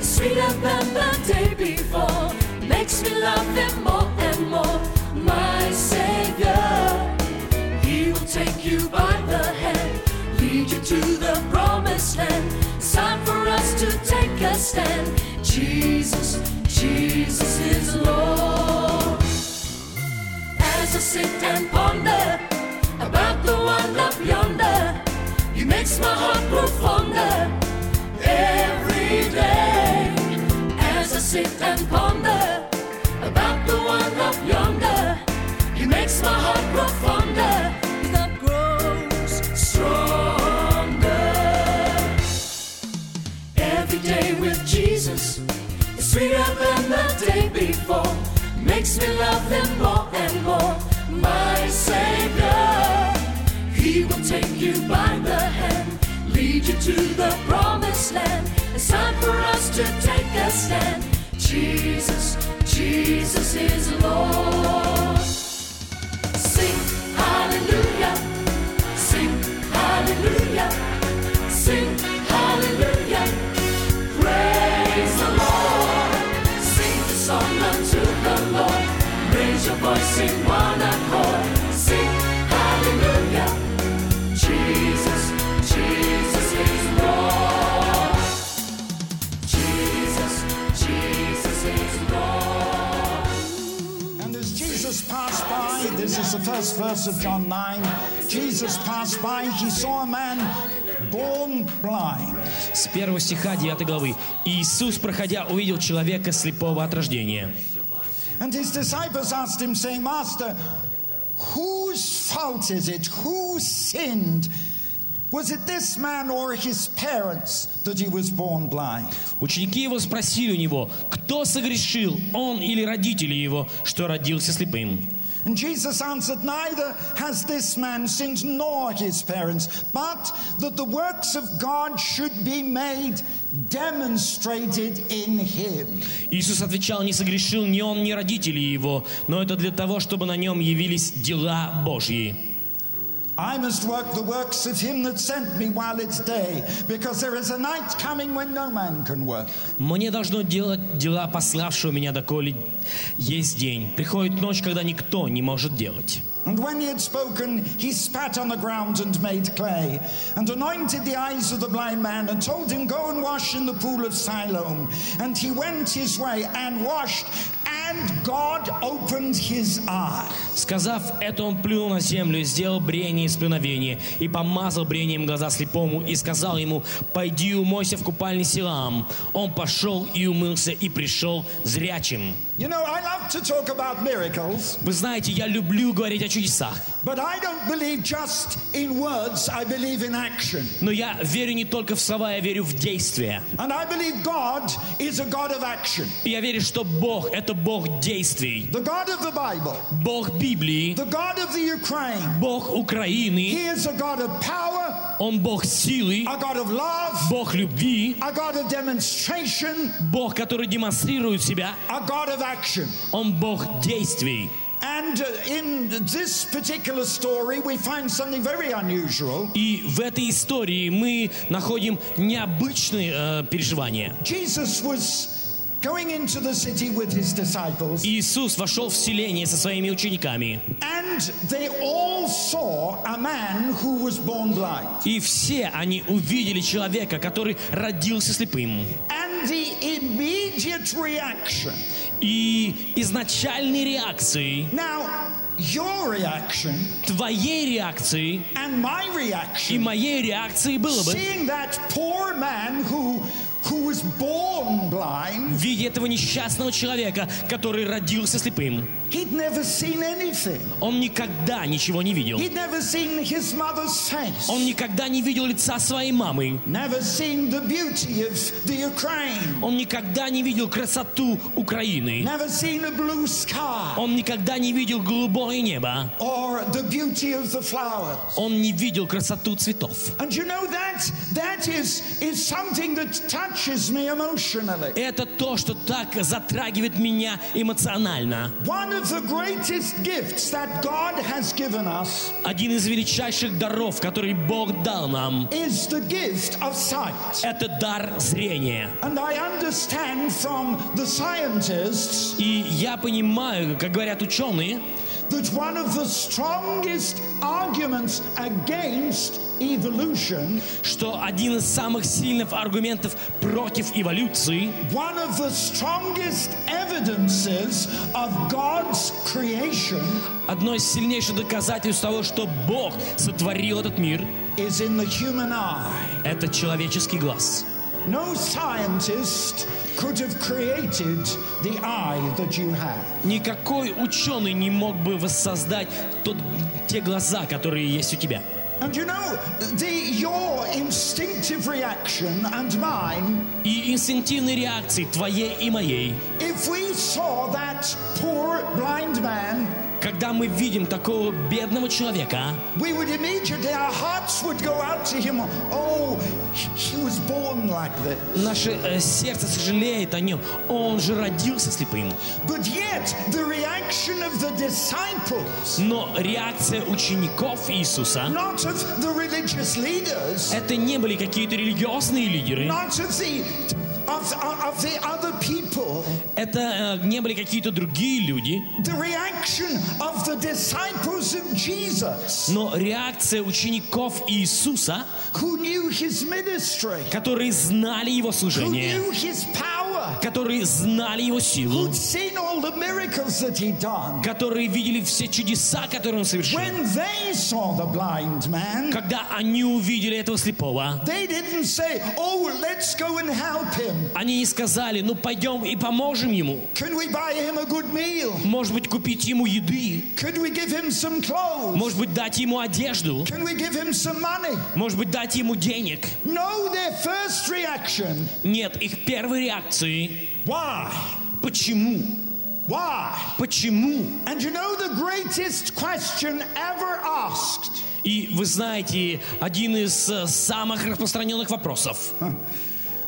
Sweeter than the day before. Makes me love him more and more. My Savior, He will take you by the hand, lead you to the promised land. It's time for us to take a stand. Jesus, Jesus is Lord. As I sit and ponder about the one up yonder, He makes my heart grow fonder and ponder about the one up yonder, He makes my heart grow fonder. Love grows stronger. Every day with Jesus is sweeter than the day before. Makes me love Him more and more. My Savior, He will take you by the hand, lead you to the promised land. It's time for us to take a stand. Jesus, Jesus is Lord. Sing hallelujah, sing hallelujah, sing hallelujah. Praise the Lord. Sing the song unto the Lord. Raise your voice in Jesus passed by, this is the first verse of John 9. Jesus passed by, he saw a man born blind. С первого стиха 9 главы. Иисус, проходя, увидел человека слепого от рождения. And his disciples asked him, saying, Master, whose fault is it? Who sinned? Was it this man or his parents That he was born blind? Ученики его спросили у него, кто согрешил, он или родители его, что родился слепым? And Jesus answered, Neither has this man sinned nor his parents, but that the works of God should be made demonstrated in him. Иисус отвечал, не согрешил ни он, ни родители его, но это для того, чтобы на нем явились дела Божьи. I must work the works of him that sent me while it's day, because there is a night coming when no man can work. Мне должно делать дела пославшего меня, доколе есть день. Приходит ночь, когда никто не может делать. And when he had spoken, he spat on the ground and made clay, and anointed the eyes of the blind man, and told him, Go and wash in the pool of Siloam. And he went his way and washed, Сказав это, он плюнул на землю сделал брение из плюновения, и помазал брением глаза слепому, и сказал ему, пойди умойся в купальне Силам. Он пошел и умылся, и пришел зрячим. You know, I love to talk about miracles, Вы знаете, я люблю говорить о чудесах, but I don't believe just in words, I believe in action. но я верю не только в слова, я верю в действия. And I believe God is a God of action. И я верю, что Бог – это Бог действий, The God of the Bible, Бог Библии, the God of the Ukraine. Бог Украины, He is a God of power, Он Бог силы, Бог любви, Бог, который демонстрирует себя. Он Бог действий. And uh, in this particular story, we find something very unusual. И в этой истории мы находим необычные э, переживания. Jesus was Иисус вошел в селение со своими учениками. И все они увидели человека, который родился слепым. И изначальной реакцией your reaction, твоей реакции and my reaction, и моей реакции было бы that poor man who blind, в виде этого несчастного человека, который родился слепым. he'd never seen anything. Он никогда ничего не видел. He'd never seen his mother's face. Он никогда не видел лица своей мамы. Never seen the beauty of the Ukraine. Он никогда не видел красоту Украины. Never seen a blue sky Он никогда не видел голубое небо. or the beauty of the flowers. Он не видел красоту цветов. And you know that that is is something that. Это то, что так затрагивает меня эмоционально. Один из величайших даров, который Бог дал нам, это дар зрения. И я понимаю, как говорят ученые, that one of the strongest arguments against evolution, что один из самых сильных аргументов против эволюции, one of the strongest evidences of God's creation одно из сильнейших доказательств того, что Бог сотворил этот мир, is in the human eye. это человеческий глаз. No scientist could have created the eye that you have. Никакой ученый не мог бы воссоздать тот, те глаза, которые есть у тебя. And you know, the, your instinctive reaction and mine, И инстинктивные реакции твоей и моей, if we saw that poor blind man, когда мы видим такого бедного человека, we would immediately, our hearts would go out to him. Oh, he was born like this. наше э, сердце сожалеет о нем. Он же родился слепым. But yet, the reaction of the disciples, Но реакция учеников Иисуса, not of the religious leaders, это не были какие-то религиозные лидеры, not of the of, of the other people, это э, не были какие-то другие люди. Но реакция учеников Иисуса, которые знали Его служение, которые знали Его силу, которые видели все чудеса, которые Он совершил. Когда они увидели этого слепого, они не сказали, ну пойдем и поможем ему. Может быть, купить ему еды, может быть, дать ему одежду, может быть, дать ему денег. Нет, их первой реакции Why? Почему? Why? Почему? And you know the greatest question ever asked? И вы знаете, один из э, самых распространенных вопросов.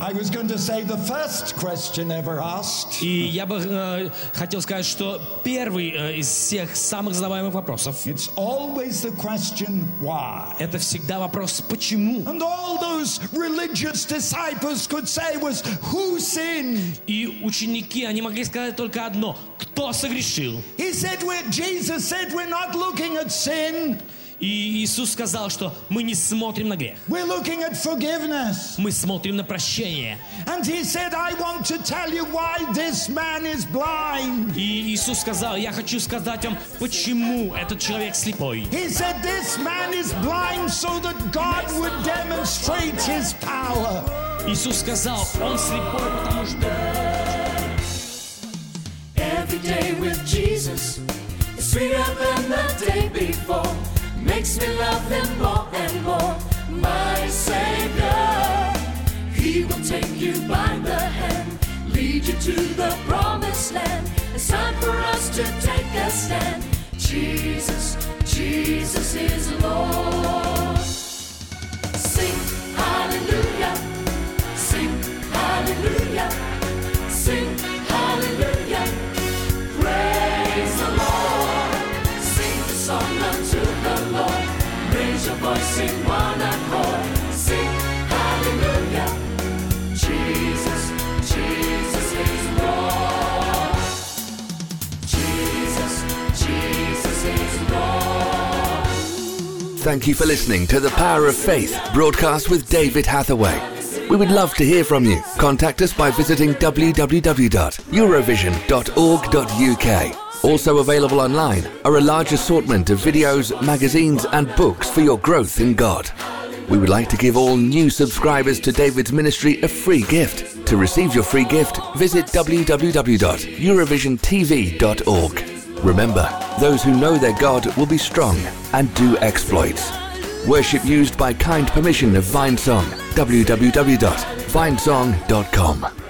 I was going to say the first question ever asked. И я бы э, хотел сказать, что первый э, из всех самых задаваемых вопросов It's always the question, why? это всегда вопрос «почему?». And all those religious disciples could say was, who sinned? И ученики, они могли сказать только одно «кто согрешил?». He said, we're, Jesus said, we're not looking at sin. И Иисус сказал, что мы не смотрим на грех, We're looking at forgiveness. мы смотрим на прощение. And he said, I want to tell you why this man is blind. И Иисус сказал, я хочу сказать вам, почему этот человек слепой. He said, This man is blind so that God would demonstrate his power. Иисус сказал, он слепой, потому что Every day with Jesus is sweeter than the day before. Makes me love Him more and more. My Savior, He will take you by the hand, lead you to the promised land. It's time for us to take a stand. Jesus, Jesus is Lord. Sing hallelujah, sing hallelujah, sing hallelujah. Praise the Lord. Thank you for listening to The Power of Faith broadcast with David Hathaway. We would love to hear from you. Contact us by visiting www.eurovision.org.uk. Also available online are a large assortment of videos, magazines, and books for your growth in God. We would like to give all new subscribers to David's ministry a free gift. To receive your free gift, visit www.eurovisiontv.org. Remember, those who know their God will be strong and do exploits. Worship used by kind permission of Vinesong. www.vinesong.com.